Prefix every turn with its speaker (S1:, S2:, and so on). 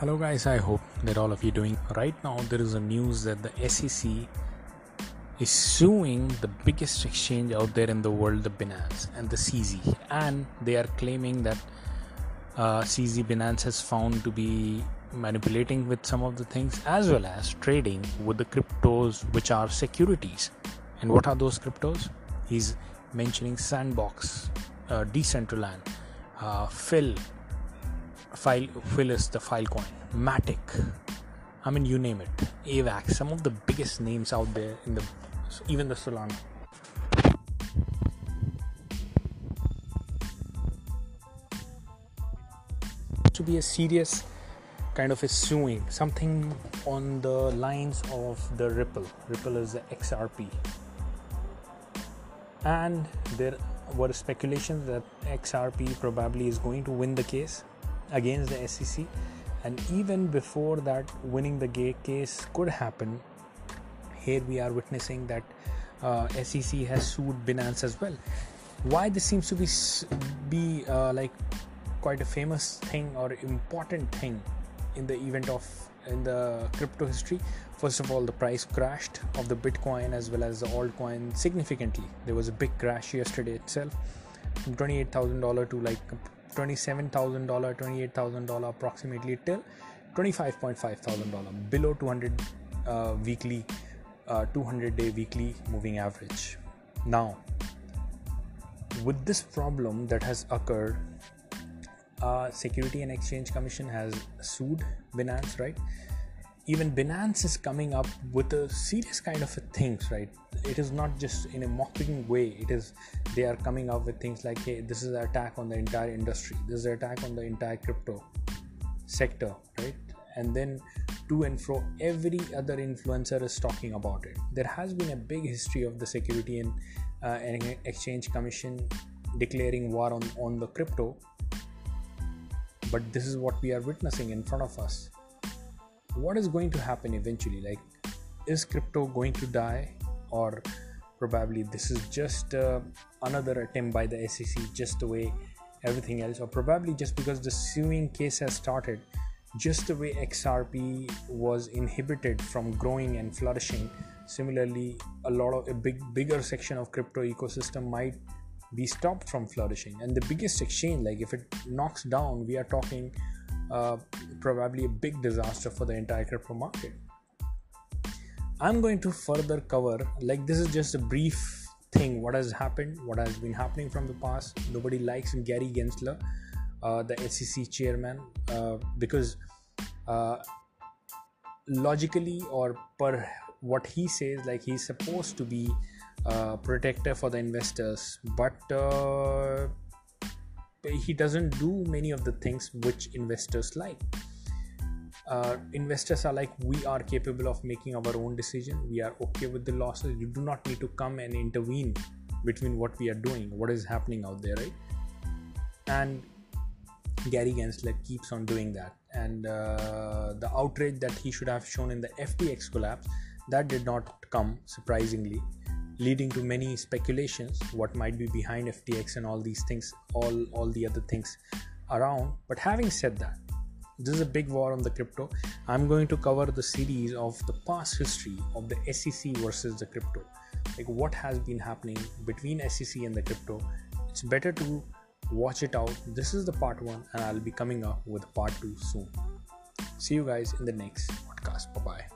S1: Hello, guys. I hope that all of you doing right now. There is a news that the SEC is suing the biggest exchange out there in the world, the Binance and the CZ, and they are claiming that uh, CZ Binance has found to be manipulating with some of the things as well as trading with the cryptos which are securities. And what are those cryptos? He's mentioning Sandbox, uh, Decentraland, uh, Phil file Phyllis, is the Filecoin matic. I mean you name it. Avax some of the biggest names out there in the even the solana. To be a serious kind of a suing something on the lines of the ripple. Ripple is the xrp and there were speculations that xrp probably is going to win the case against the SEC, and even before that, winning the gate case could happen. Here we are witnessing that uh, SEC has sued Binance as well. Why this seems to be be uh, like quite a famous thing or important thing in the event of in the crypto history first of all the price crashed of the bitcoin as well as the altcoin significantly there was a big crash yesterday itself from $28000 to like $27,000, $28,000 approximately till $25.5 thousand below 200 uh, weekly, uh, 200 day weekly moving average. Now, with this problem that has occurred, uh, Security and Exchange Commission has sued Binance, right? Even Binance is coming up with a serious kind of things, right? It is not just in a mocking way. It is they are coming up with things like, hey, this is an attack on the entire industry. This is an attack on the entire crypto sector, right? And then to and fro, every other influencer is talking about it. There has been a big history of the Security and, uh, and Exchange Commission declaring war on, on the crypto. But this is what we are witnessing in front of us what is going to happen eventually? Like is crypto going to die? Or probably this is just uh, another attempt by the SEC just the way everything else or probably just because the suing case has started just the way XRP was inhibited from growing and flourishing. Similarly a lot of a big bigger section of crypto ecosystem might be stopped from flourishing. And the biggest exchange like if it knocks down we are talking uh, probably a big disaster for the entire crypto market. I'm going to further cover, like, this is just a brief thing what has happened, what has been happening from the past. Nobody likes Gary Gensler, uh, the SEC chairman, uh, because uh, logically or per what he says, like, he's supposed to be uh, protector for the investors, but he doesn't do many of the things which investors like. Uh, investors are like we are capable of making our own decision. We are okay with the losses. You do not need to come and intervene between what we are doing what is happening out there right? And gary gensler keeps on doing that. And uh, the outrage that he should have shown in the ftx collapse that did not come surprisingly leading to many speculations what might be behind ftx and all these things all all the other things around. But having said that this is a big war on the crypto. I'm going to cover the series of the past history of the sec versus the crypto. Like what has been happening between sec and the crypto? It's better to watch it out. This is the part one and i'll be coming up with part two soon. See you guys in the next podcast. Bye bye